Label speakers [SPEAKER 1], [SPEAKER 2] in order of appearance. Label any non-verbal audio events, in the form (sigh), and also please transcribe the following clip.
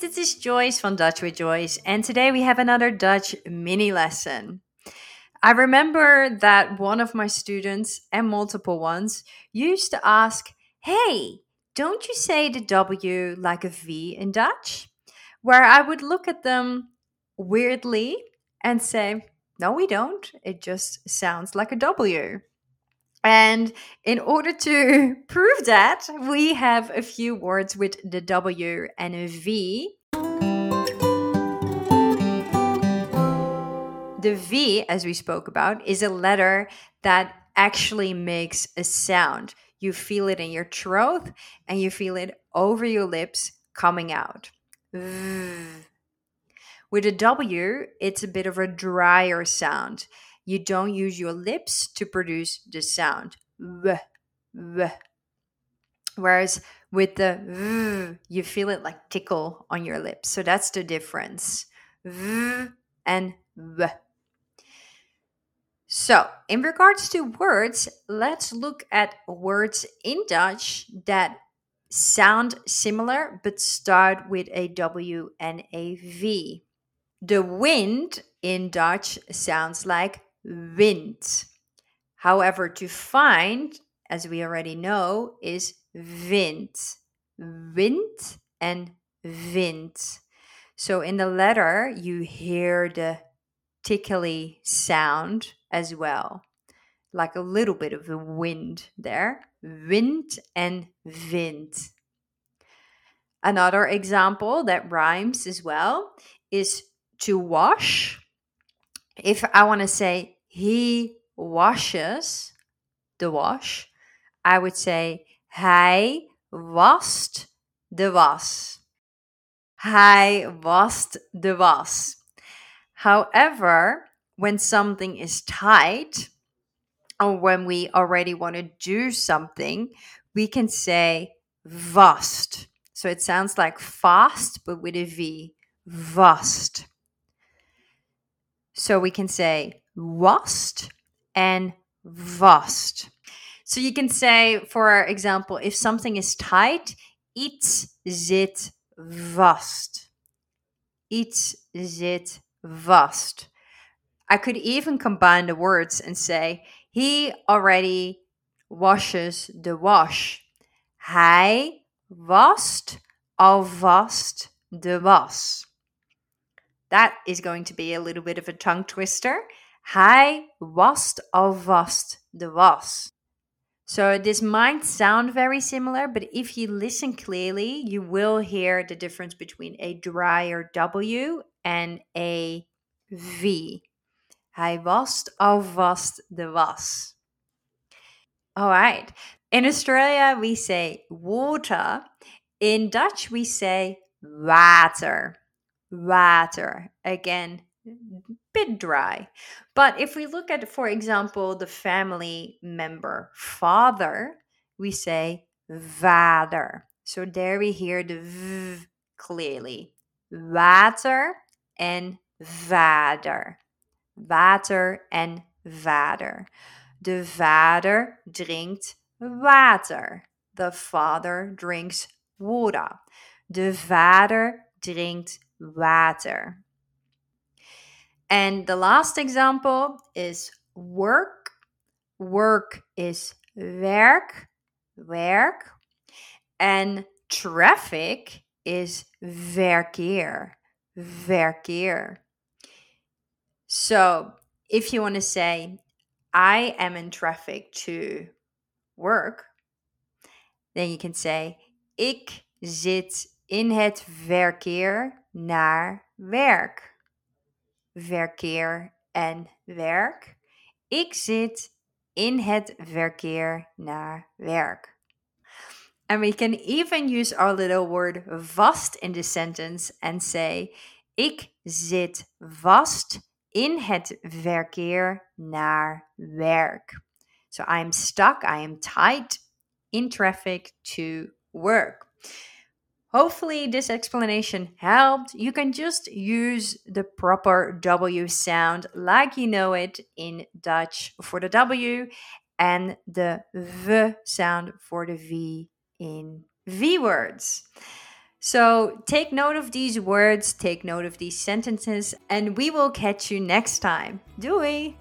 [SPEAKER 1] This is Joyce from Dutch with Joyce, and today we have another Dutch mini lesson. I remember that one of my students, and multiple ones, used to ask, Hey, don't you say the W like a V in Dutch? Where I would look at them weirdly and say, No, we don't. It just sounds like a W. And in order to (laughs) prove that, we have a few words with the W and a V. The V, as we spoke about, is a letter that actually makes a sound. You feel it in your throat and you feel it over your lips coming out. With a W, it's a bit of a drier sound you don't use your lips to produce the sound. V. Whereas with the v, you feel it like tickle on your lips. So that's the difference. V and v. So, in regards to words, let's look at words in Dutch that sound similar but start with a W and a V. The wind in Dutch sounds like wind. However, to find, as we already know, is wind. Wind and wind. So in the letter, you hear the tickly sound as well, like a little bit of a wind there. Wind and wind. Another example that rhymes as well is to wash. If I want to say he washes the wash, I would say hij wast de was. Hij wast de was. However, when something is tight, or when we already want to do something, we can say vast. So it sounds like fast, but with a V. Vast. So we can say wast and vast. So you can say, for example, if something is tight, iets zit vast. Iets zit vast. I could even combine the words and say, he already washes the wash. Hij wast alvast de was. That is going to be a little bit of a tongue twister. Hij wast alvast de was. So this might sound very similar, but if you listen clearly, you will hear the difference between a drier W and a V. Hij wast alvast de was. All right. In Australia, we say water. In Dutch, we say water. Water. Again, bit dry. But if we look at, for example, the family member father, we say vader. So there we hear the v clearly. Water and vader. Water and vader. De vader drinkt water. The father drinks water. De vader drinkt water. And the last example is work. Work is werk, werk. And traffic is verkeer, verkeer. So if you want to say, I am in traffic to work, then you can say, ik zit in het verkeer naar werk. Verkeer en werk. Ik zit in het verkeer naar werk. And we can even use our little word vast in the sentence and say: Ik zit vast in het verkeer naar werk. So I am stuck, I am tied in traffic to work. Hopefully, this explanation helped. You can just use the proper W sound like you know it in Dutch for the W and the V sound for the V in V words. So take note of these words, take note of these sentences, and we will catch you next time. Doei!